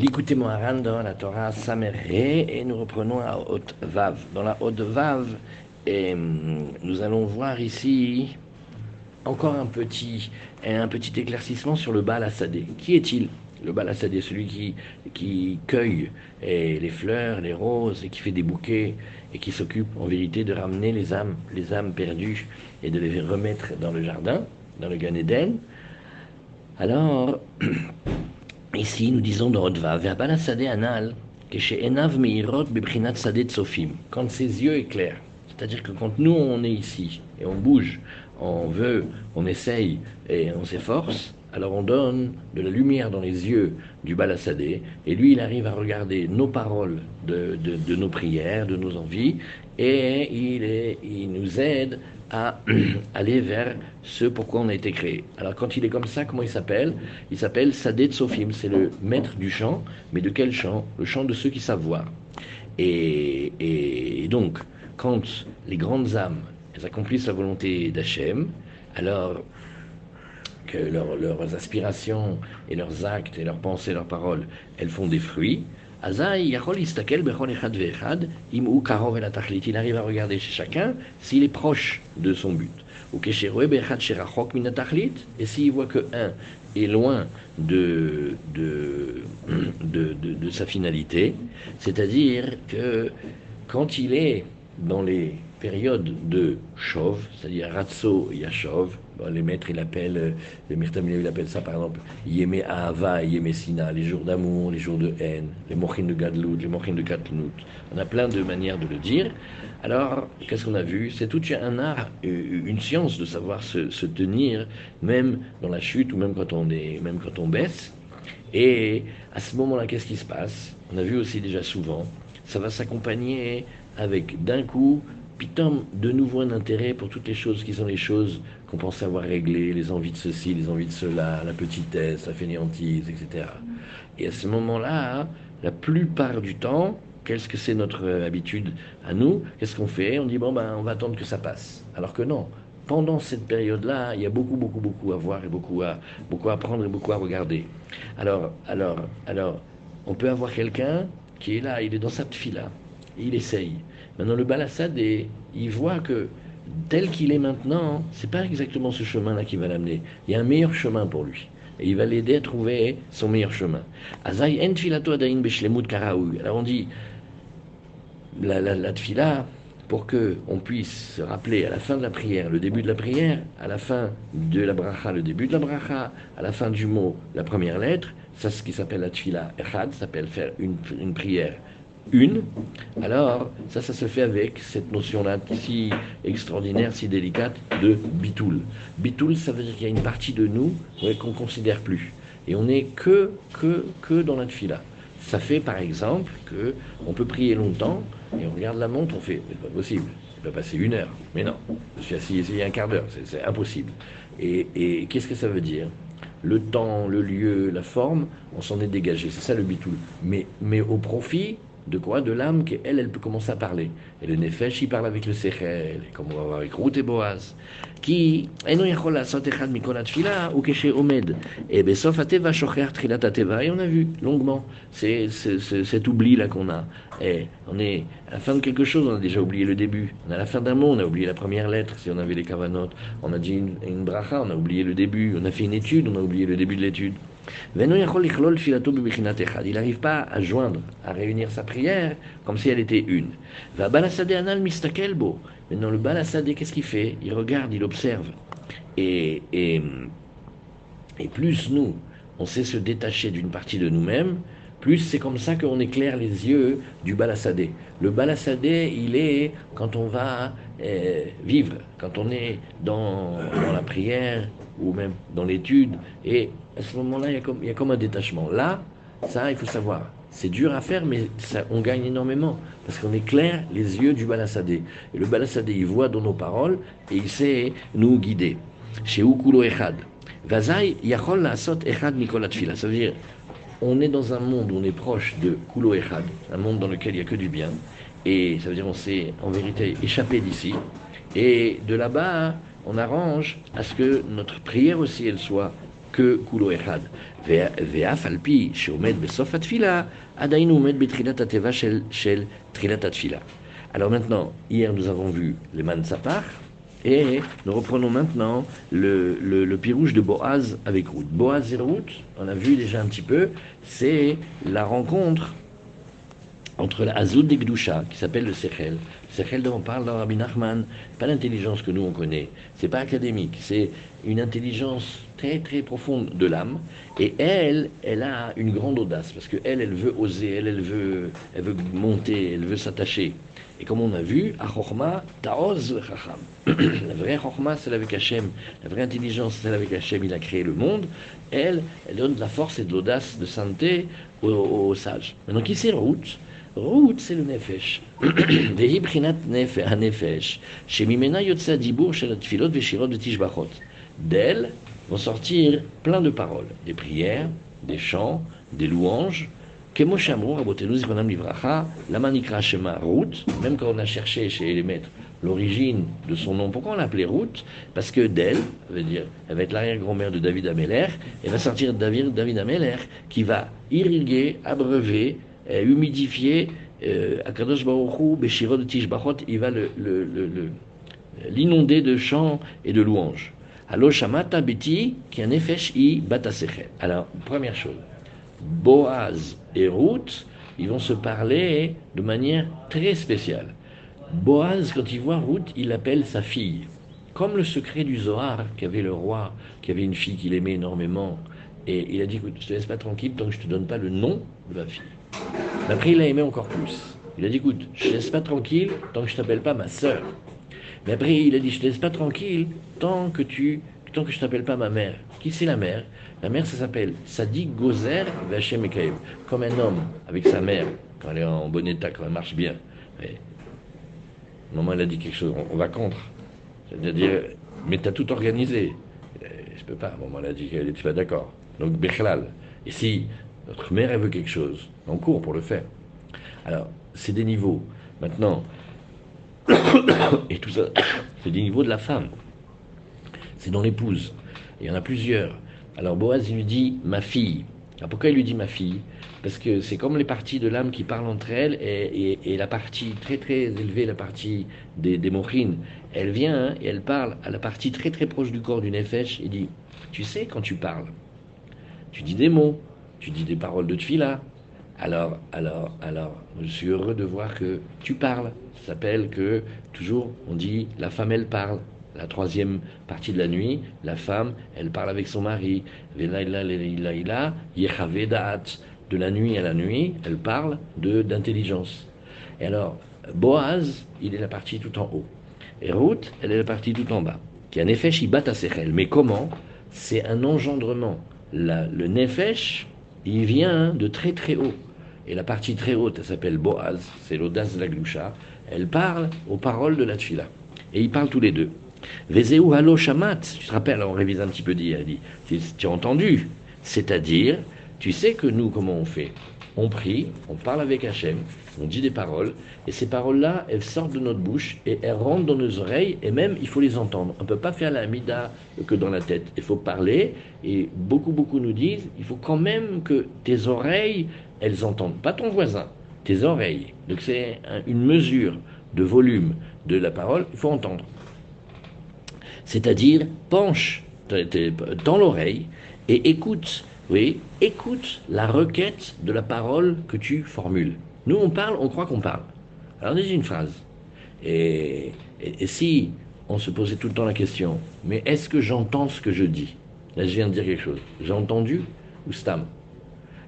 L'écoutez Moharan dans la Torah Sameré et nous reprenons à Haute Vav. Dans la Haute Vav, et hum, nous allons voir ici encore un petit, un petit éclaircissement sur le Baal Assadé. Qui est-il Le Baal Assadé, celui qui, qui cueille les fleurs, les roses et qui fait des bouquets et qui s'occupe en vérité de ramener les âmes, les âmes perdues et de les remettre dans le jardin, dans le Gan Eden. Alors, ici, nous disons dans Odva, Verbal Assadé Anal, que chez Enav Meirot Bebrinat Sadé Tsofim, quand ses yeux éclairent, c'est-à-dire que quand nous on est ici et on bouge, on veut, on essaye et on s'efforce, alors on donne de la lumière dans les yeux du balassadé, et lui il arrive à regarder nos paroles de, nos prières, de nos envies, et il, est, il nous aide à aller vers ce pourquoi on a été créé. Alors quand il est comme ça, comment il s'appelle? Il s'appelle Sadé Tsofim, c'est le maître du chant, mais de quel chant? Le chant de ceux qui savent voir. Et, et donc, quand les grandes âmes elles accomplissent la volonté d'Hachem, alors que leurs aspirations et leurs actes et leurs pensées, leurs paroles, elles font des fruits, il arrive à regarder chez chacun s'il est proche de son but. Et s'il voit que un est loin de, de, de, de sa finalité, c'est-à-dire que quand il est dans les période de chauve, c'est-à-dire Ratso Yashov. les maîtres, il appelle, euh, les il appelle ça par exemple Yeme Ahava, Yeme Sina, les jours d'amour, les jours de haine, les Mochin de Gadlout, les Mochin de Katlout. On a plein de manières de le dire. Alors, qu'est-ce qu'on a vu? C'est tout un art, euh, une science de savoir se, tenir, même dans la chute ou même quand on, est, même quand on baisse. Et à ce moment-là, qu'est-ce qui se passe? On a vu aussi déjà souvent, ça va s'accompagner avec d'un coup Pitom, de nouveau un intérêt pour toutes les choses qui sont les choses qu'on pensait avoir réglées, les envies de ceci, les envies de cela, la petitesse, la fainéantise, etc. Et à ce moment-là, la plupart du temps, qu'est-ce que c'est notre habitude à nous Qu'est-ce qu'on fait? On dit, bon, ben, on va attendre que ça passe. Alors que non. Pendant cette période-là, il y a beaucoup, beaucoup, beaucoup à voir et beaucoup à, beaucoup à apprendre et beaucoup à regarder. Alors, alors, alors, on peut avoir quelqu'un qui est là, il est dans sa fila, il essaye. Maintenant, le Balassad, il voit que tel qu'il est maintenant, c'est pas exactement ce chemin-là qui va l'amener. Il y a un meilleur chemin pour lui. Et il va l'aider à trouver son meilleur chemin. Alors on dit, la, la, la tfila, pour que on puisse se rappeler à la fin de la prière, le début de la prière, à la fin de la bracha, le début de la bracha, à la fin du mot, la première lettre, ça ce qui s'appelle la tfila echad, s'appelle faire une, une prière une, alors ça, ça se fait avec cette notion-là si extraordinaire, si délicate de bitoul. Bitoul, ça veut dire qu'il y a une partie de nous qu'on ne considère plus. Et on n'est que, que, que dans la fila. Ça fait par exemple que on peut prier longtemps et on regarde la montre, on fait, c'est pas possible, il peut passer une heure. Mais non, je suis assis ici un quart d'heure, c'est impossible. Et, et qu'est-ce que ça veut dire? Le temps, le lieu, la forme, on s'en est dégagé. C'est ça le bitoul. Mais, mais au profit de quoi De l'âme qui, elle, elle peut commencer à parler. Et le Nefesh, il parle avec le Sechel, comme on va voir avec Ruth et Boaz. Qui, fila ou omed. Et besof ateva shocher trilat. Et on a vu longuement c'est, cet oubli-là qu'on a. Et on est à la fin de quelque chose, on a déjà oublié le début. On est à la fin d'un mot, on a oublié la première lettre, si on avait les cavanotes. On a dit une bracha, on a oublié le début. On a fait une étude, on a oublié le début de l'étude. Il n'arrive pas à joindre, à réunir sa prière comme si elle était une. Maintenant, le balassadé, qu'est-ce qu'il fait? Il regarde, il observe. Et, et, et plus nous, on sait se détacher d'une partie de nous-mêmes, plus c'est comme ça qu'on éclaire les yeux du balassadé. Le balassadé, il est quand on va euh, vivre, quand on est dans, la prière ou même dans l'étude, et à ce moment-là, il, il, y a comme un détachement. Là, ça, il faut savoir, c'est dur à faire, mais ça, on gagne énormément, parce qu'on éclaire les yeux du balassadé. Et le balassadé, il voit dans nos paroles, et il sait nous guider. Chez Ukulo Echad. Vazai, Yachol Asot Echad Nikola Ça veut dire, on est dans un monde où on est proche de Kulo Echad, un monde dans lequel il n'y a que du bien. Et ça veut dire on s'est en vérité échappé d'ici. Et de là-bas, on arrange à ce que notre prière aussi, elle soit que kulo echad. ואף על פי שעומד בסוף התפילה, עדיין הוא עומד בתחילת התיבה של, של תחילת התפילה. Alors maintenant, hier nous avons vu les mansapar, et nous reprenons maintenant le, le, le pirouge de Boaz avec Ruth. Boaz et Ruth, on a vu déjà un petit peu, c'est la rencontre entre la Azoud et Gdusha, qui s'appelle le Sechel. Sechel dont on parle dans Rabbi Nachman, pas l'intelligence que nous on connaît, c'est pas académique, c'est une intelligence très très profonde de l'âme. Et elle, elle a une grande audace, parce qu'elle, elle veut oser, elle, elle veut, elle veut monter, elle veut s'attacher. Et comme on a vu, Achorma, Taoz Chacham. La vraie Chorma, c'est avec Hachem. La vraie intelligence, c'est avec Hachem. Il a créé le monde. Elle, elle donne de la force et de l'audace, de sainteté aux, sages. Maintenant, qui c'est Ruth Ruth, c'est le Nefesh. Vehi Brinat Nefesh. Shemimena Yotza Dibur Shel Tfilot Veshirot Vetishbachot. D'elle vont sortir plein de paroles, des prières, des chants, des louanges, Kemo Shamrou, Rabotenu Zichronam Livracha, Lama Nikra Shema Ruth, même quand on a cherché chez les maîtres l'origine de son nom, pourquoi on l'appelait Ruth? Parce que d'elle, veut elle va être l'arrière-grand-mère de David Ameller, elle va sortir David, David Ameller, qui va irriguer, abreuver, euh, humidifier, euh, Akadosh Baruch Beshirot de Tishbachot, il va l'inonder de chants et de louanges. Allo Shamata Beti, qui. Alors, première chose, Boaz et Ruth, ils vont se parler de manière très spéciale. Boaz, quand il voit Ruth, il appelle sa fille. Comme le secret du Zohar, qu'avait le roi, qui avait une fille qu'il aimait énormément. Et il a dit, écoute, je te laisse pas tranquille tant que je te donne pas le nom de ma fille. Après, il l'a aimé encore plus. Il a dit, écoute, je te laisse pas tranquille tant que je t'appelle pas ma sœur. Mais après, il a dit, je te laisse pas tranquille tant que tu, tant que je t'appelle pas ma mère. Qui c'est la mère? La mère, ça s'appelle Sadik Gozer Vachem Ekaev. Comme un homme avec sa mère, quand elle est en bon état, quand elle marche bien. Mais, maman, elle a dit quelque chose, on, va contre. C'est-à-dire, mais tu as tout organisé. Je peux pas. Maman, elle a dit qu'elle n'était pas d'accord. Donc, Bechlal. Et si notre mère, elle veut quelque chose, on court pour le faire. Alors, c'est des niveaux. Maintenant, et tout ça, c'est des niveaux de la femme. C'est dans l'épouse. Il y en a plusieurs. Alors Boaz, il lui dit ma fille. Alors pourquoi il lui dit ma fille Parce que c'est comme les parties de l'âme qui parlent entre elles et, la partie très très élevée, la partie des, des elle vient hein, et elle parle à la partie très très proche du corps du Nefesh et dit Tu sais, quand tu parles, tu dis des mots, tu dis des paroles de tfila. Alors, alors, alors, je suis heureux de voir que tu parles. Ça s'appelle que toujours on dit la femme elle parle la troisième partie de la nuit, la femme, elle parle avec son mari. De la nuit à la nuit, elle parle de d'intelligence. Et alors, Boaz, il est la partie tout en haut. Et Ruth, elle est la partie tout en bas. Qui a Nefesh, il bat à. Mais comment? C'est un engendrement. le Nefesh, il vient de très très haut. Et la partie très haute, elle s'appelle Boaz, c'est l'audace de la gloucha. Elle parle aux paroles de la tfila. Et ils parlent tous les deux. Vezeu halo shamat. Tu te rappelles, on révise un petit peu dit, dit tu as entendu. C'est-à-dire, tu sais que nous, comment on fait? On prie, on parle avec Hachem, on dit des paroles, et ces paroles-là, elles sortent de notre bouche et elles rentrent dans nos oreilles, et même il faut les entendre. On ne peut pas faire la mida que dans la tête. Il faut parler, et beaucoup, beaucoup nous disent, il faut quand même que tes oreilles, elles entendent, pas ton voisin, tes oreilles. Donc c'est une mesure de volume de la parole, il faut entendre c'est-à-dire penche dans l'oreille et écoute, oui, écoute la requête de la parole que tu formules. Nous, on parle, on croit qu'on parle. Alors, dis une phrase. Et, si on se posait tout le temps la question, mais est-ce que j'entends ce que je dis? Là, je viens de dire quelque chose. J'ai entendu ou stam?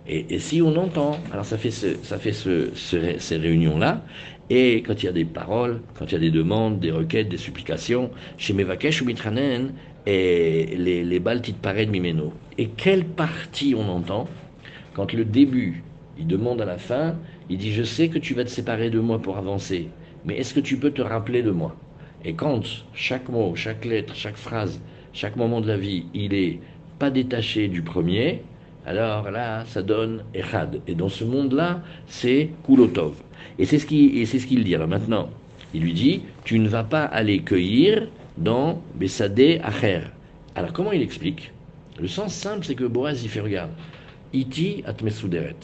Et, si on entend, alors ça fait, ça fait ces réunions-là, et quand il y a des paroles, quand il y a des demandes, des requêtes, des supplications, chez Mevakesh ou Mitranen, et les, les balles de Mimeno. Et quelle partie on entend Quand le début, il demande à la fin, il dit Je sais que tu vas te séparer de moi pour avancer, mais est-ce que tu peux te rappeler de moi? Et quand chaque mot, chaque lettre, chaque phrase, chaque moment de la vie, il est pas détaché du premier, alors là, ça donne Echad. Et dans ce monde-là, c'est Kulotov. Et c'est ce qu'il dit. Alors maintenant, il lui dit Tu ne vas pas aller cueillir dans Bessadeh Acher. Alors comment il explique? Le sens simple, c'est que Boaz, il fait, regarde, iti atmesuderet.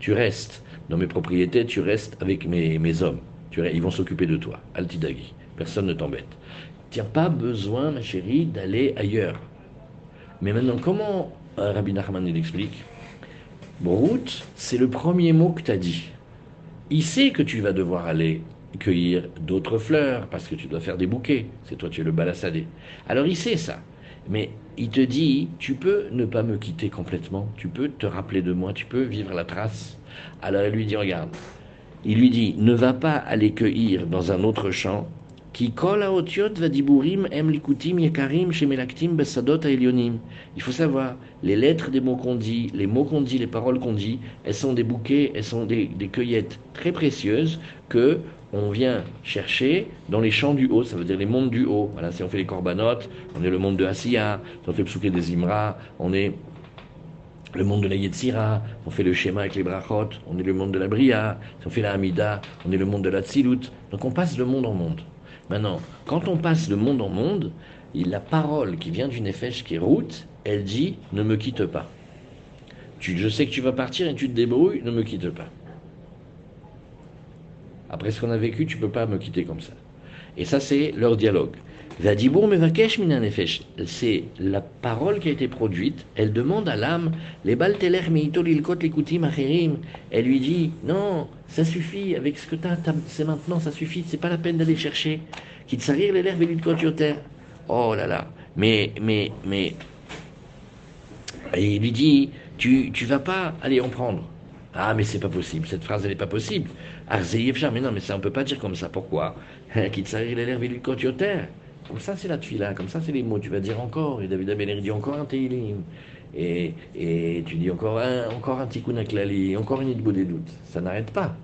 Tu restes dans mes propriétés, tu restes avec mes, mes hommes. Ils vont s'occuper de toi. Altidagi. Personne ne t'embête. Tu n'as pas besoin, ma chérie, d'aller ailleurs. Mais maintenant, comment euh, Rabbi Nachman il explique Brout, c'est le premier mot que tu as dit. Il sait que tu vas devoir aller cueillir d'autres fleurs parce que tu dois faire des bouquets. C'est toi, tu es le balassadé. Alors il sait ça. Mais il te dit, tu peux ne pas me quitter complètement, tu peux te rappeler de moi, tu peux vivre la trace. Alors il lui dit, regarde, il lui dit, ne va pas aller cueillir dans un autre champ, Il faut savoir, les lettres des mots qu'on dit, les mots qu'on dit, les paroles qu'on dit, elles sont des bouquets, elles sont des, cueillettes très précieuses que on vient chercher dans les champs du haut, ça veut dire les mondes du haut. Voilà, si on fait les corbanotes, on est le monde de Asiya, si on fait le souké des Imra, on est le monde de la Yetzira, on fait le schéma avec les brachot, on est le monde de la Bria, si on fait la Hamida, on est le monde de la Tzilut. Donc on passe de monde en monde. Maintenant, quand on passe de monde en monde, la parole qui vient du Nefesh, qui est route, elle dit ne me quitte pas. Je sais que tu vas partir et tu te débrouilles, ne me quitte pas. Après ce qu'on a vécu, tu ne peux pas me quitter comme ça. Et ça, c'est leur dialogue. C'est la parole qui a été produite. Elle demande à l'âme, les Elle lui dit, non, ça suffit, avec ce que tu as, c'est maintenant, ça suffit, c'est pas la peine d'aller chercher. les Oh là là. Mais, mais, mais. Et il lui dit, tu, tu vas pas aller en prendre. Ah, mais c'est pas possible. Cette phrase, elle n'est pas possible. Mais non, mais ça, on peut pas dire comme ça. Pourquoi? Comme ça, c'est la tfila. Comme ça, c'est les mots. Tu vas dire encore. Et David Abeler dit encore un teilim. Et, et tu dis encore un, encore un tikkun aklali, encore une idbo des doutes. Ça n'arrête pas.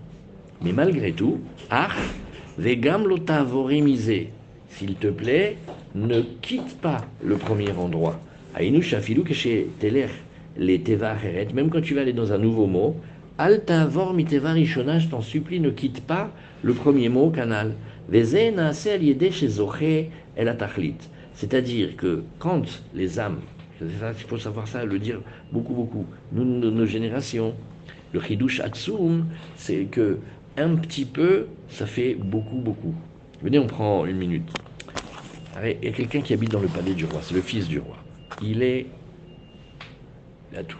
Mais malgré tout, ach, vegam lotavoremisé. S'il te plaît, ne quitte pas le premier endroit. Aïnou shafilou que chez Teler, les teva même quand tu vas aller dans un nouveau mot, Altavor miteva rishona, je t'en supplie, ne quitte pas le premier mot, canal. C'est-à-dire que quand les âmes, il faut savoir ça, le dire beaucoup, beaucoup, nous, nos générations, le chidush atsum, c'est que un petit peu, ça fait beaucoup, beaucoup. Venez, on prend une minute. Il y a quelqu'un qui habite dans le palais du roi, c'est le fils du roi. Il est. A tout.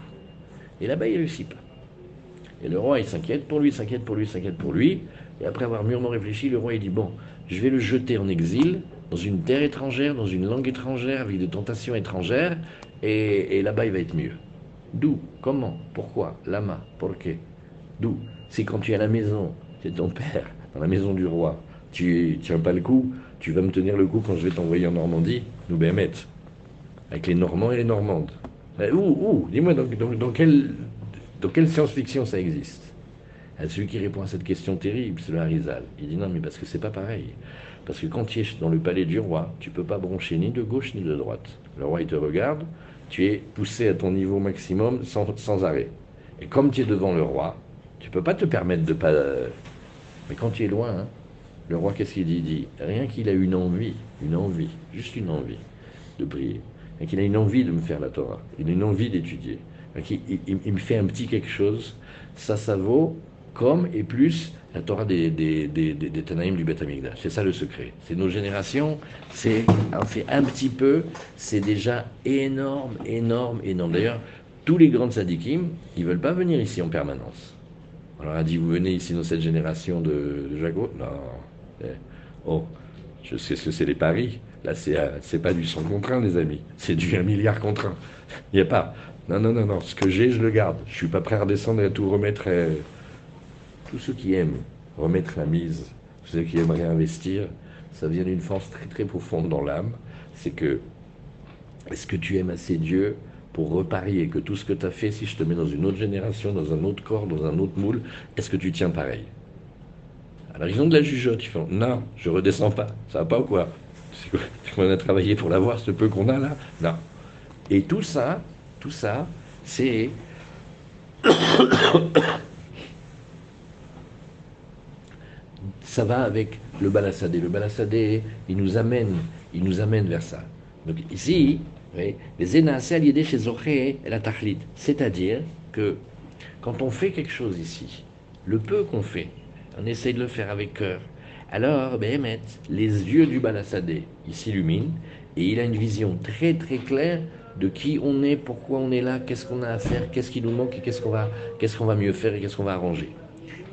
Et là-bas, il ne réussit pas. Et le roi, il s'inquiète pour lui, s'inquiète pour lui, s'inquiète pour lui. Et après avoir mûrement réfléchi, le roi, il dit, bon, je vais le jeter en exil, dans une terre étrangère, dans une langue étrangère, avec des tentations étrangères, et, là-bas, il va être mieux. D'où Comment Pourquoi Lama Pourquoi D'où? C'est quand tu es à la maison, c'est ton père, dans la maison du roi, tu tiens pas le coup, tu vas me tenir le coup quand je vais t'envoyer en Normandie, nous bémet, avec les Normands et les Normandes. Euh, où Où? Dis-moi, dans, dans quel dans quelle science-fiction ça existe? Celui qui répond à cette question terrible, c'est le. Il dit non, mais parce que c'est pas pareil. Parce que quand tu es dans le palais du roi, tu peux pas broncher ni de gauche ni de droite. Le roi, il te regarde, tu es poussé à ton niveau maximum sans, arrêt. Et comme tu es devant le roi, tu peux pas te permettre de pas. Mais quand tu es loin, hein, le roi, qu'est-ce qu'il dit? Il dit rien qu'il a une envie, une envie, juste une envie de prier. Et qu'il a une envie de me faire la Torah, il a une envie d'étudier il, me fait un petit quelque chose, ça, ça vaut comme et plus la Torah des, des, des, des, Tanaïm du Beth. C'est ça le secret. C'est nos générations, c'est on fait un petit peu, c'est déjà énorme, énorme, énorme. D'ailleurs, tous les grands sadikim, ils veulent pas venir ici en permanence. On leur a dit, vous venez ici dans cette génération de, de Jago? Non. Eh, oh, je sais ce que c'est les paris. Là, c'est pas du 100 contre 1, les amis. C'est du 1 milliard contre 1. Il n'y a pas. Non, non, non, non. Ce que j'ai, je le garde. Je suis pas prêt à redescendre et à tout remettre. Tous ceux qui aiment remettre la mise, ceux qui aiment réinvestir, ça vient d'une force très très profonde dans l'âme. C'est que, est-ce que tu aimes assez Dieu pour reparier que tout ce que tu as fait, si je te mets dans une autre génération, dans un autre corps, dans un autre moule, est-ce que tu tiens pareil? Alors ils ont de la jugeote, ils font non, je redescends pas, ça va pas ou quoi? On a travaillé pour l'avoir, ce peu qu'on a là? Non. Et tout ça, ça, c'est ça va avec le balassadé. Le balassadé, il nous amène, il nous amène vers ça. Donc ici. Les énacés alliés chez Zoché et la Tachlit. C'est-à-dire que quand on fait quelque chose ici, le peu qu'on fait, on essaye de le faire avec cœur. Alors, Béhémet, les yeux du Balassadé, il s'illumine et il a une vision très très claire de qui on est, pourquoi on est là, qu'est-ce qu'on a à faire, qu'est-ce qui nous manque et qu'est-ce qu'on va, qu'est-ce qu'on va mieux faire et qu'est-ce qu'on va arranger.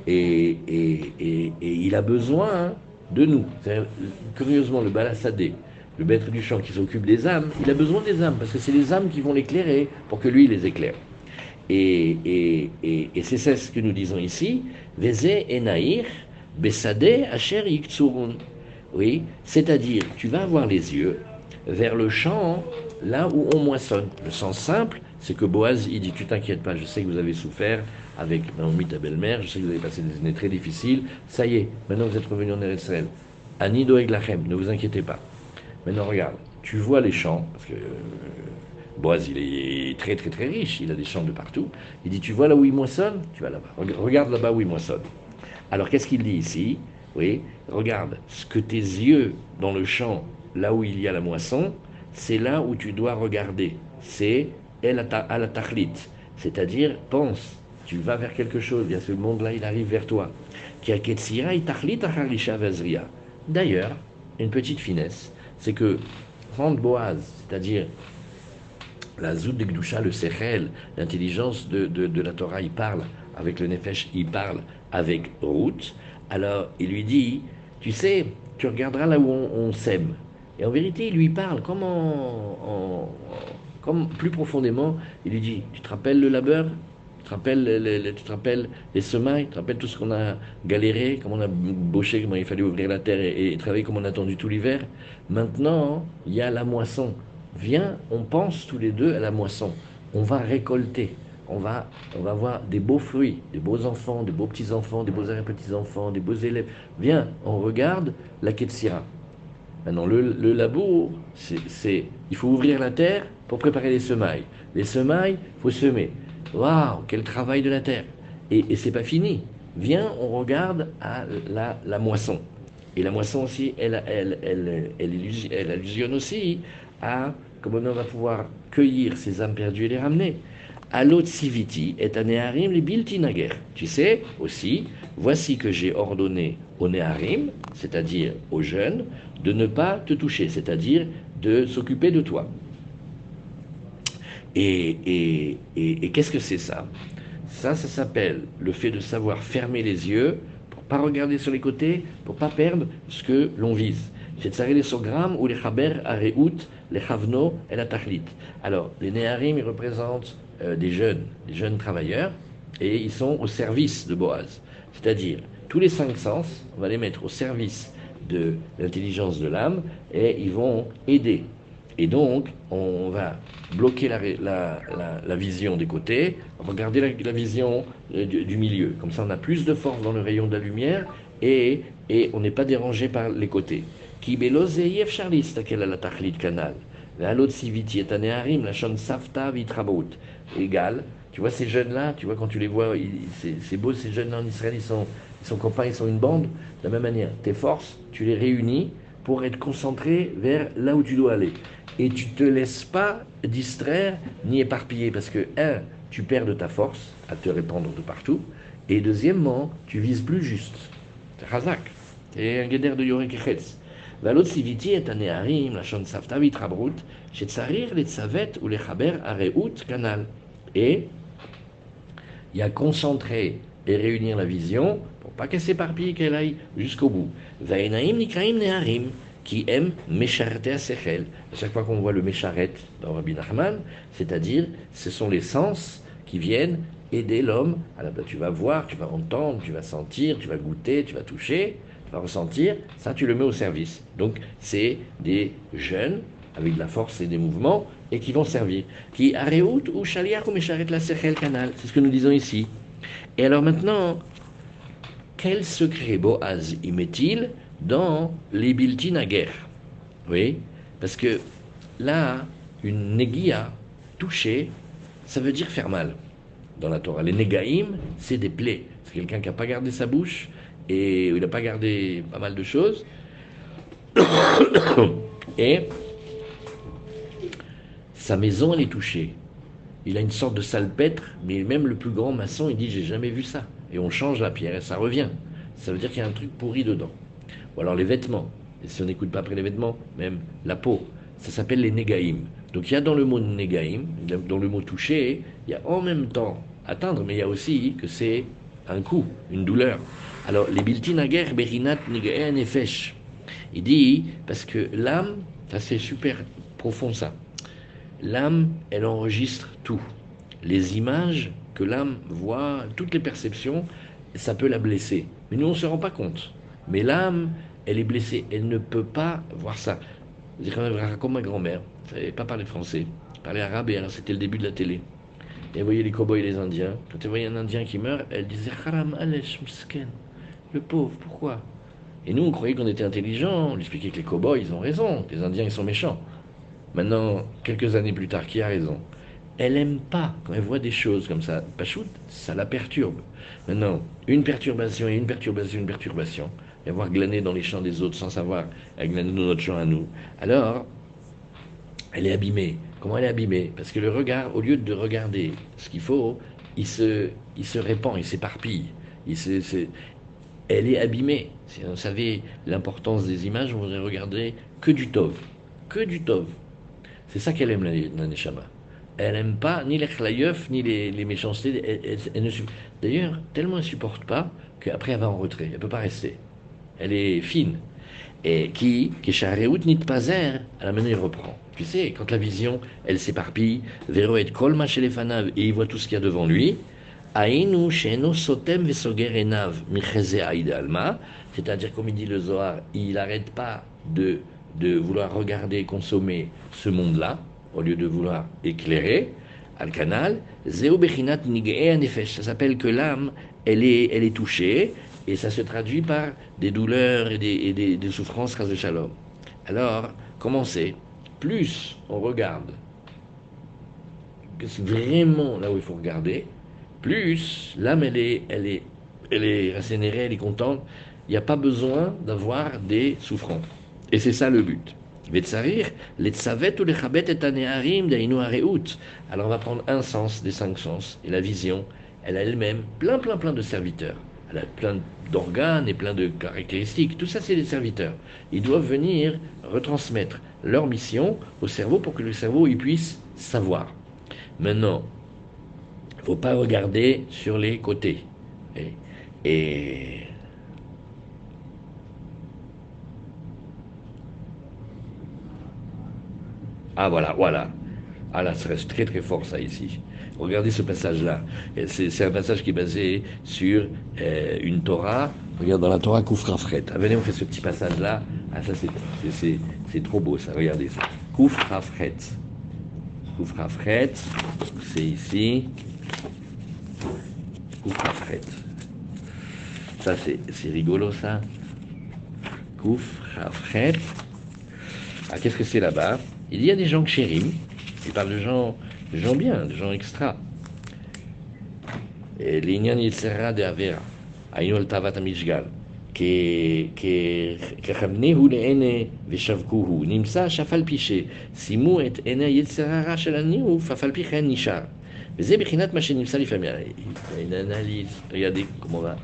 Et, et, il a besoin de nous. Curieusement, le Balassadé, le maître du chant qui s'occupe des âmes, il a besoin des âmes parce que c'est les âmes qui vont l'éclairer pour que lui les éclaire. Et, c'est ce que nous disons ici. Veze enaïr besade asher Oui, c'est-à-dire, tu vas avoir les yeux vers le champ là où on moissonne. Le sens simple, c'est que Boaz, il dit Tu t'inquiètes pas, je sais que vous avez souffert avec Naomi, ta belle-mère, je sais que vous avez passé des années très difficiles. Ça y est, maintenant vous êtes revenu en Eretz Ani Doeg Lachem, ne vous inquiétez pas. Maintenant, regarde, tu vois les champs, parce que euh, Boaz, il est très très très riche, il a des champs de partout. Il dit Tu vois là où il moissonne? Tu vas là-bas. Regarde là-bas où il moissonne. Alors qu'est-ce qu'il dit ici? Oui, regarde, ce que tes yeux dans le champ, là où il y a la moisson, c'est là où tu dois regarder. C'est la tachlit. C'est-à-dire, pense, tu vas vers quelque chose, bien ce monde-là, il arrive vers toi. D'ailleurs, une petite finesse, c'est que rendre Boaz, c'est-à-dire la zout de Gdusha, le Sechel, l'intelligence de, de, la Torah, il parle avec le Nefesh, il parle avec Ruth. Alors il lui dit, tu sais, tu regarderas là où on, sème. Et en vérité, il lui parle comme, comme plus profondément, il lui dit, tu te rappelles le labeur? Tu te, rappelles les, tu te rappelles les semailles, tu te rappelles tout ce qu'on a galéré, comment on a bauché, comment il fallait ouvrir la terre et, travailler, comment on a attendu tout l'hiver? Maintenant, il y a la moisson. Viens, on pense tous les deux à la moisson. On va récolter. On va, on va avoir des beaux fruits, des beaux enfants, des beaux petits-enfants, des beaux arrière-petits-enfants, des beaux élèves. Viens, on regarde la Ketsira. Maintenant, le, le labour, c'est, il faut ouvrir la terre pour préparer les semailles. Les semailles, il faut semer. Waouh, quel travail de la terre. Et, et c'est pas fini. Viens, on regarde à la, la moisson. Et la moisson aussi, elle, elle, elle, elle, allusionne aussi à comment on va pouvoir cueillir ces âmes perdues et les ramener. Les Tu sais aussi, voici que j'ai ordonné aux néarim, c'est-à-dire aux jeunes, de ne pas te toucher, c'est-à-dire de s'occuper de toi. Et, et, et, qu'est-ce que c'est ça? Ça, ça s'appelle le fait de savoir fermer les yeux pour pas regarder sur les côtés, pour pas perdre ce que l'on vise. C'est les sogrammes ou les chaber areout, les chavno et la tachlit. Alors, les néharim, ils représentent euh, des jeunes, des jeunes travailleurs, et ils sont au service de Boaz. C'est-à-dire, tous les cinq sens, on va les mettre au service de l'intelligence de l'âme, et ils vont aider. Et donc, on va bloquer la, vision des côtés, regarder la, vision euh, du, milieu. Comme ça, on a plus de force dans le rayon de la lumière et, et on n'est pas dérangé par les côtés. Qui canal. L'autre siviti est la chon savta vitrabot. Égal. Tu vois ces jeunes-là, tu vois quand tu les vois, c'est beau ces jeunes-là en Israël, ils sont, ils sont copains, ils sont une bande. De la même manière, tes forces, tu les réunis pour être concentré vers là où tu dois aller. Et tu te laisses pas distraire ni éparpiller parce que, un, tu perds de ta force à te répandre de partout. Et deuxièmement, tu vises plus juste. Razak. Et un guédère de Yorek והלא ציוויתי את הנערים, לשון סבתא והתחברות, שצריך לצוות ולחבר הרעות כנ"ל. Et il y a concentrer et réunir la vision pour pas qu'elle s'éparpille, qu'elle aille jusqu'au bout. והעיניים נקראים נערים, qui aiment mécharete à sechel. À chaque fois qu'on voit le mécharet dans Rabbi Nachman, c'est-à-dire, ce sont les sens qui viennent aider l'homme. Alors, tu vas voir, tu vas entendre, tu vas sentir, tu vas goûter, tu vas toucher ressentir, ça tu le mets au service. Donc c'est des jeunes avec de la force et des mouvements et qui vont servir. Qui ou shaliach ou la sechel canal, c'est ce que nous disons ici. Et alors maintenant, quel secret Boaz y met-il dans les biltin à guerre? Oui, parce que là, une negia touchée, ça veut dire faire mal dans la Torah. Les negaim, c'est des plaies. C'est quelqu'un qui n'a pas gardé sa bouche, et il n'a pas gardé pas mal de choses. et sa maison, elle est touchée. Il a une sorte de salpêtre, mais même le plus grand maçon, il dit J'ai jamais vu ça. Et on change la pierre et ça revient. Ça veut dire qu'il y a un truc pourri dedans. Ou alors les vêtements. Et si on n'écoute pas après les vêtements, même la peau. Ça s'appelle les négaïm. Donc il y a dans le mot négaïm, dans le mot toucher, il y a en même temps atteindre, mais il y a aussi que c'est un coup, une douleur. Alors les biltinager berinat nefesh. Il dit, parce que l'âme, ça c'est super profond ça. L'âme, elle enregistre tout. Les images que l'âme voit, toutes les perceptions, ça peut la blesser. Mais nous, on ne se rend pas compte. Mais l'âme, elle est blessée. Elle ne peut pas voir ça. Comme ma grand-mère, elle savait pas parler français, elle parlait arabe, et alors c'était le début de la télé. Et vous voyez les cow-boys et les Indiens. Quand elle voyait un Indien qui meurt, elle disait Haram Alesh Misken. Le pauvre, pourquoi? Et nous, on croyait qu'on était intelligents. On lui expliquait que les cow-boys, ils ont raison. Les Indiens, ils sont méchants. Maintenant, quelques années plus tard, qui a raison? Elle aime pas quand elle voit des choses comme ça. Pachout, ça la perturbe. Maintenant, une perturbation et une perturbation, une perturbation. Et voir glaner dans les champs des autres sans savoir glaner dans notre champ à nous. Alors, elle est abîmée. Comment elle est abîmée? Parce que le regard, au lieu de regarder ce qu'il faut, il se, se répand, il s'éparpille. Il elle est abîmée. Si vous savez l'importance des images, vous ne regarder que du tov. Que du tov. C'est ça qu'elle aime, la, Neshama. Elle n'aime pas ni les chlayef, ni les, méchancetés. D'ailleurs, tellement elle ne supporte pas qu'après elle va en retrait. Elle ne peut pas rester. Elle est fine. Et qui, qui est nit pazer, à la manière il reprend. Tu sais, quand la vision, elle s'éparpille, Vero et kolma chez les fanav, et il voit tout ce qu'il y a devant lui, Aïnu sheno sotem vesogerenav micheze alma, c'est-à-dire, comme il dit le Zohar, il n'arrête pas de de vouloir regarder consommer ce monde-là, au lieu de vouloir éclairer, al canal, ça s'appelle que l'âme, elle est, elle est touchée, et ça se traduit par des douleurs et des, des, des souffrances, de shalom. Alors, comment c'est? Plus on regarde, c'est vraiment là où il faut regarder, plus l'âme, elle est, elle est, elle est elle est contente. Il n'y a pas besoin d'avoir des souffrances. Et c'est ça le but. Alors on va prendre un sens des cinq sens, et la vision, elle a elle-même plein, plein, plein de serviteurs. Elle a plein d'organes et plein de caractéristiques. Tout ça, c'est des serviteurs. Ils doivent venir retransmettre leur mission au cerveau pour que le cerveau il puisse savoir. Maintenant, ne faut pas regarder sur les côtés. et Ah voilà, voilà. Ah là, ça reste très très fort ça ici. Regardez ce passage-là. C'est un passage qui est basé sur euh, une Torah. Regarde dans la Torah Koufrafret. Ah, venez, on fait ce petit passage-là. Ah ça c'est trop beau ça. Regardez ça. Koufrafret. Koufrafret. C'est ici Koufrafret. Ça c'est rigolo ça. Koufrafret. Ah qu'est-ce que c'est là-bas il y a des gens chérim, il parle de gens, de gens bien, de gens extra. לעניין יצרה דעבירה, היינו על תאוות המשגל, ככוונהו לעיני ושווקוהו, נמצא שאף על פי ששימו את עיני היצר הרע של הניאוף, אף על פי כן נשאר. Mais Zebichinat Machinim Salifamia, hein, il y a une analyse, regardez comment on va.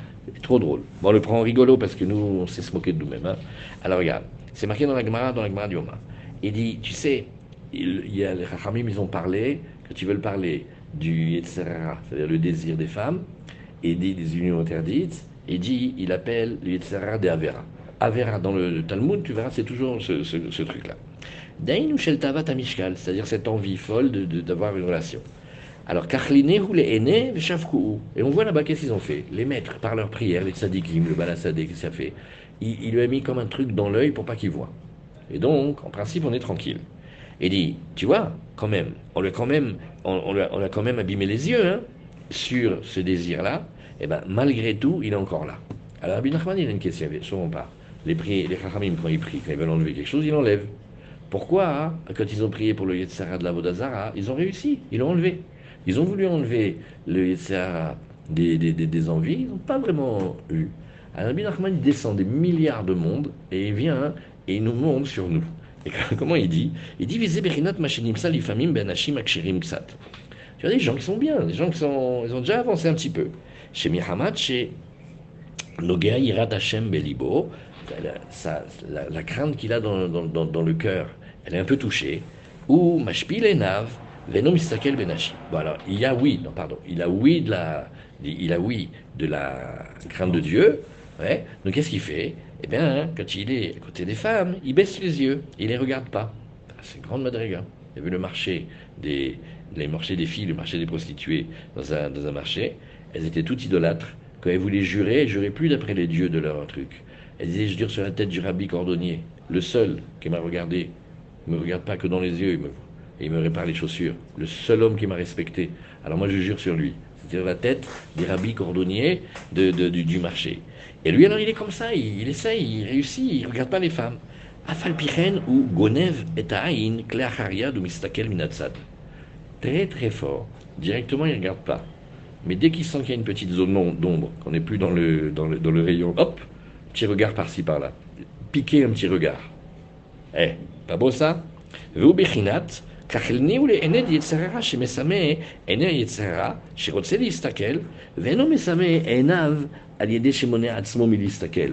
Trop drôle. Bon, on le prend en rigolo parce que nous, on sait se moquer de nous-mêmes. Hein. Alors regarde, c'est marqué dans la Gemara, dans la Gemara Yoma. Il dit, tu sais, il, y a les Rachamim, ils ont parlé, que tu veux parler du etc., c'est-à-dire le désir des femmes, et dit des unions interdites, et dit, il appelle le etc. des Avera. Avera, dans le Talmud, tu verras, c'est toujours ce, ce, ce truc-là. Dain Sheltavat Amishkal, c'est-à-dire cette envie folle d'avoir de, de, une relation. Alors, ou les aînés, Et on voit là-bas qu'est-ce qu'ils ont fait? Les maîtres, par leur prière, les tzadikim, le balasadé, qu'est-ce qu'il a fait? Il, lui a mis comme un truc dans l'œil pour pas qu'il voit. Et donc, en principe, on est tranquille. Et dit, tu vois, quand même, on, lui quand même, on, a, quand même abîmé les yeux hein, sur ce désir-là, et eh ben malgré tout, il est encore là. Alors Rabbi Nachman, il a une question, souvent pas. Les, pri les Chachamim, quand ils prient, quand ils veulent enlever quelque chose, ils l'enlèvent. Pourquoi hein, Quand ils ont prié pour le Yetzara de la Vodazara, ils ont réussi, ils l'ont enlevé. Ils ont voulu enlever le Yetzara des, des, des, envies, ils n'ont pas vraiment eu. Alors Rabbi Nachman, il descend des milliards de mondes et il vient et il nous montre sur nous. Et comment il dit? Il dit Visé Berinat Machinimsa Lifamim Ben Hashim Akshirim. Tu vois, des gens qui sont bien, des gens qui sont, ils ont déjà avancé un petit peu. Chez Mihamad, chez Nogea Yirat Hashem Belibo, la, la, la crainte qu'il a dans, dans, dans, dans, le cœur, elle est un peu touchée. Ou Mashpil Enav, Venom Istakel Benashi. Bon, alors, il y a oui, non, pardon, il a oui de la, il a oui de la crainte de Dieu. Donc, qu'est-ce qu'il fait? Eh bien, quand il est à côté des femmes, il baisse les yeux, il les regarde pas. C'est une grande madriga. Il a vu le marché des, les marchés des filles, le marché des prostituées dans un, dans un marché. Elles étaient toutes idolâtres. Quand elles voulaient jurer, elles juraient plus d'après les dieux de leur truc. Elles disaient, je jure sur la tête du rabbi cordonnier, le seul qui m'a regardé. Il me regarde pas que dans les yeux, il me, et il me répare les chaussures. Le seul homme qui m'a respecté. Alors moi, je jure sur lui. C'était la tête des rabis cordonniers du, marché. Et lui, alors, il est comme ça, il, il essaye, il réussit, il ne regarde pas les femmes. Afalpichen ou Gonev et Aïn, Kleacharia du Mistakel Minatsad. Très très fort. Directement, il ne regarde pas. Mais dès qu'il sent qu'il y a une petite zone d'ombre, qu'on n'est plus dans le, dans le, dans, le, rayon, hop, petit regard par-ci par-là. Piquer un petit regard. Eh, pas beau ça? Vubichinat, כך הניעו לעיני יצרה שמסמא עיני היצרה שרוצה להסתכל, ואינו מסמא עיניו על ידי שמונע עצמו מלהסתכל.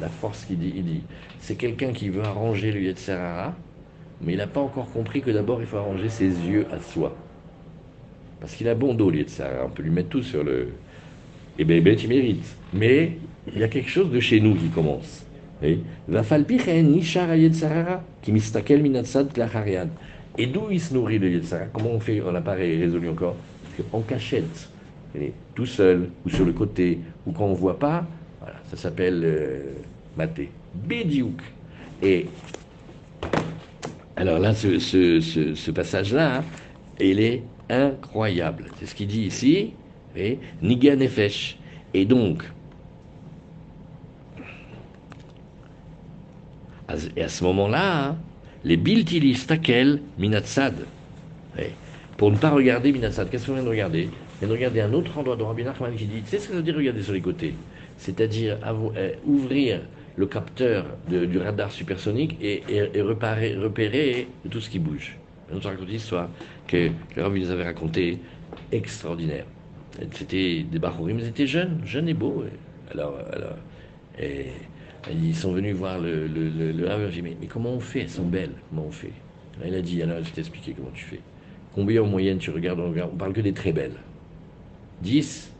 La force qu'il dit, il dit, c'est quelqu'un qui veut arranger le Yetzerara, mais il n'a pas encore compris que d'abord il faut arranger ses yeux à soi. Parce qu'il a bon dos, lieu de ça. On peut lui mettre tout sur le. Et bien, ben, tu mérites. Mais il y a quelque chose de chez nous qui commence. Va Et d'où il se nourrit le Yetzara Comment on fait On n'a pas résolu encore? En cachette, tout seul, ou sur le côté, ou quand on ne voit pas, voilà, ça s'appelle euh, maté. Bédiouk. Et alors là, ce, passage-là, il est incroyable. C'est ce qu'il dit ici, et Niga Nefesh. Et donc, à ce moment-là, les Biltili Stakel Minatsad, pour ne pas regarder Minatsad, qu'est-ce qu'on vient de regarder? On vient de regarder un autre endroit de Rabbi Nachman qui dit, tu sais ce que ça veut dire regarder sur les côtés? C'est-à-dire ouvrir le capteur du radar supersonique et, repérer, tout ce qui bouge. On nous raconte une histoire que le Rabbi nous avait raconté extraordinaire. C'était des Bachorim, ils étaient jeunes, jeunes et beaux. Alors, alors et, ils sont venus voir le, le, le, Rabbi. dit, mais, comment on fait? Elles sont belles. Comment on fait? Il a dit, alors je vais t'expliquer comment tu fais. Combien en moyenne tu regardes On, on parle que des très belles. 10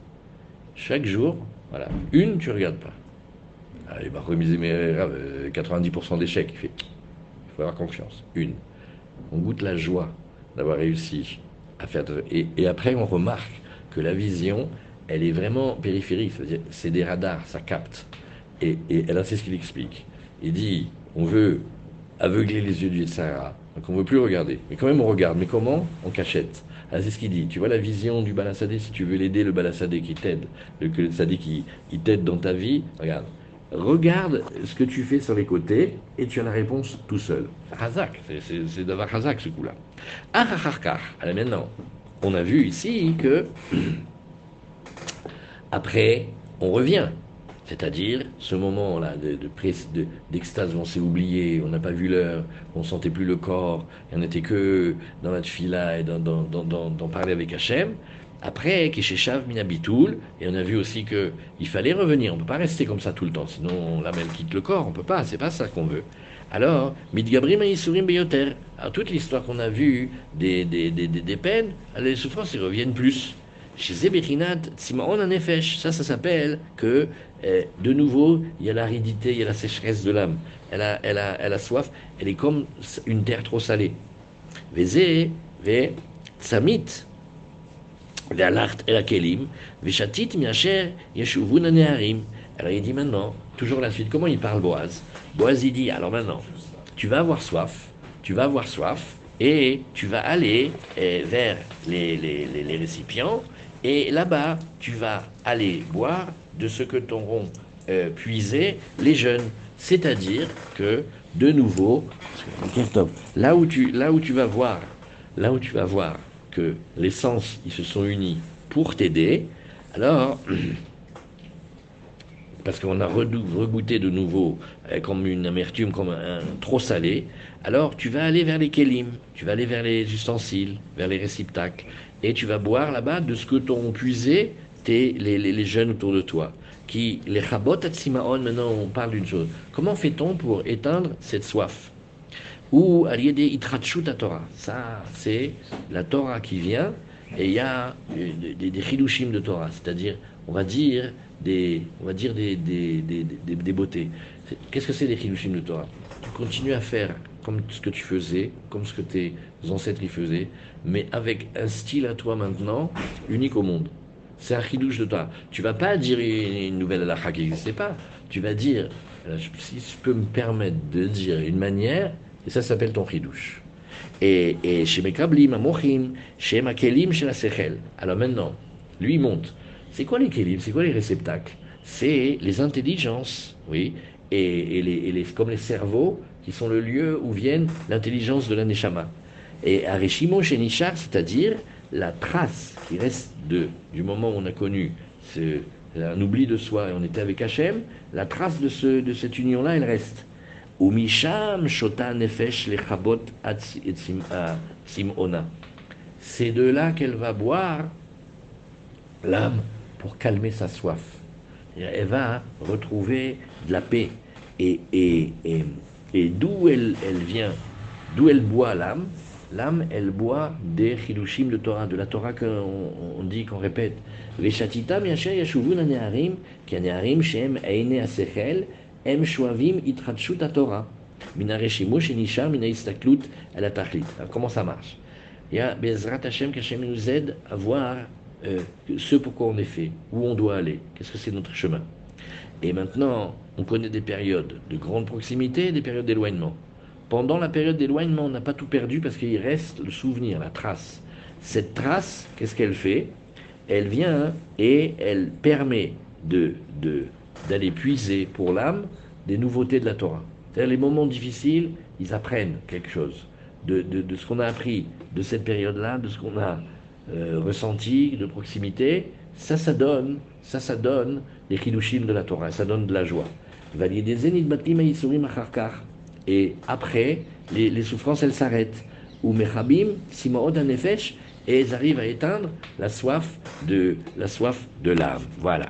chaque jour. Voilà. Une, tu regardes pas. Ah, les Bachorim disaient, mais 90% d'échecs. Il fait, il faut avoir confiance. Une. On goûte la joie d'avoir réussi à faire. Et, et, après, on remarque que la vision, elle est vraiment périphérique. C'est des radars, ça capte. Et, et là, c'est ce qu'il explique. Il dit on veut aveugler les yeux du Sahara, donc on ne veut plus regarder. Mais quand même, on regarde. Mais comment En cachette. Ah, c'est ce qu'il dit. Tu vois la vision du balassadé, si tu veux l'aider, le balassadé qui t'aide, le, le qui, t'aide dans ta vie, regarde regarde ce que tu fais sur les côtés et tu as la réponse tout seul. Hazak, c'est d'avoir Hazak ce coup-là. Achacharkar, alors maintenant, on a vu ici que après, on revient. C'est-à-dire ce moment-là d'extase, de, de, on s'est oublié, on n'a pas vu l'heure, on sentait plus le corps, on n'était que dans la tfila et d'en parler avec Hachem. Après, Keshechav Minabitoul, et on a vu aussi qu'il fallait revenir, on ne peut pas rester comme ça tout le temps, sinon la même quitte le corps, on peut pas, c'est pas ça qu'on veut. Alors, Midgabrim et Isurim Beyoter, toute l'histoire qu'on a vue des, des, des, des, peines, les souffrances, ils reviennent plus. Ça, ça s'appelle que, euh, de nouveau, il y a l'aridité, il y a la sécheresse de l'âme. Elle a, elle, a, elle a soif, elle est comme une terre trop salée. Veze, ve, tsamit, ve'alart el akelim, ve'chatit miacher, yeshuvun aneharim. Alors il dit maintenant, toujours la suite, comment il parle Boaz? Boaz il dit, alors maintenant, tu vas avoir soif, tu vas avoir soif, et tu vas aller eh, vers les, récipients, et là-bas, tu vas aller boire de ce que t'auront euh, puisé les jeunes. C'est-à-dire que, de nouveau, là où tu, vas voir, là où tu vas voir que les sens ils se sont unis pour t'aider, alors parce qu'on a regoûté de nouveau euh, comme une amertume, comme un, trop salé, alors tu vas aller vers les kélim, tu vas aller vers les ustensiles, vers les réceptacles, et tu vas boire là-bas de ce que t'ont puisé tes, les, les, jeunes autour de toi. Qui, les chabot atsimaon, maintenant on parle d'une chose. Comment fait-on pour éteindre cette soif? Ou des itrachut Torah. Ça, c'est la Torah qui vient, et il y a des, des, chidushim de Torah, c'est-à-dire, on va dire, des, on va dire des, des, des beautés. Qu'est-ce que c'est des chidushim de Torah? Tu continues à faire comme ce que tu faisais, comme ce que tes ancêtres y faisaient, mais avec un style à toi maintenant unique au monde. C'est un chidouche de toi. Tu vas pas dire une nouvelle halakha qui n'existait pas. Tu vas dire, euh, si je peux me permettre de dire une manière, et ça s'appelle ton chidouche. Et, et chez Mekablim, Amochim, chez Makelim, chez la Sechel. Alors maintenant, lui monte. C'est quoi les kelim? C'est quoi les réceptacles? C'est les intelligences, oui, et, les, les, comme les cerveaux qui sont le lieu où viennent l'intelligence de la Neshama. Et Arishimo chez c'est-à-dire la trace qui reste de, du moment où on a connu ce, un oubli de soi et on était avec Hachem, la trace de, ce, de cette union-là, elle reste. Simona. C'est de là qu'elle va boire l'âme pour calmer sa soif. Elle va retrouver de la paix. Et, et, et, et d'où elle, elle vient, d'où elle boit l'âme, L'âme, elle boit des chidushim de Torah, de la Torah qu'on on dit, qu'on répète. Veshatita yasher yashuvun aneharim, ki aneharim shem eine asechel, em shuavim itratshut Torah. Minareshimu shenishar minaistaklut la tachlit. Comment ça marche? Il y a Bezrat Hashem qu'Hashem nous aide à voir euh, ce pourquoi on est fait, où on doit aller, qu'est-ce que c'est notre chemin. Et maintenant, on connaît des périodes de grande proximité et des périodes d'éloignement. Pendant la période d'éloignement, on n'a pas tout perdu parce qu'il reste le souvenir, la trace. Cette trace, qu'est-ce qu'elle fait? Elle vient et elle permet de, d'aller puiser pour l'âme des nouveautés de la Torah. C'est-à-dire les moments difficiles, ils apprennent quelque chose de, ce qu'on a appris de cette période-là, de ce qu'on a euh, ressenti de proximité. Ça, ça donne, ça, ça donne les chidushim de la Torah, ça donne de la joie. Et après, les, souffrances, elles s'arrêtent. Ou mechabim, simaod nefesh, et elles arrivent à éteindre la soif de la soif de l'âme. Voilà.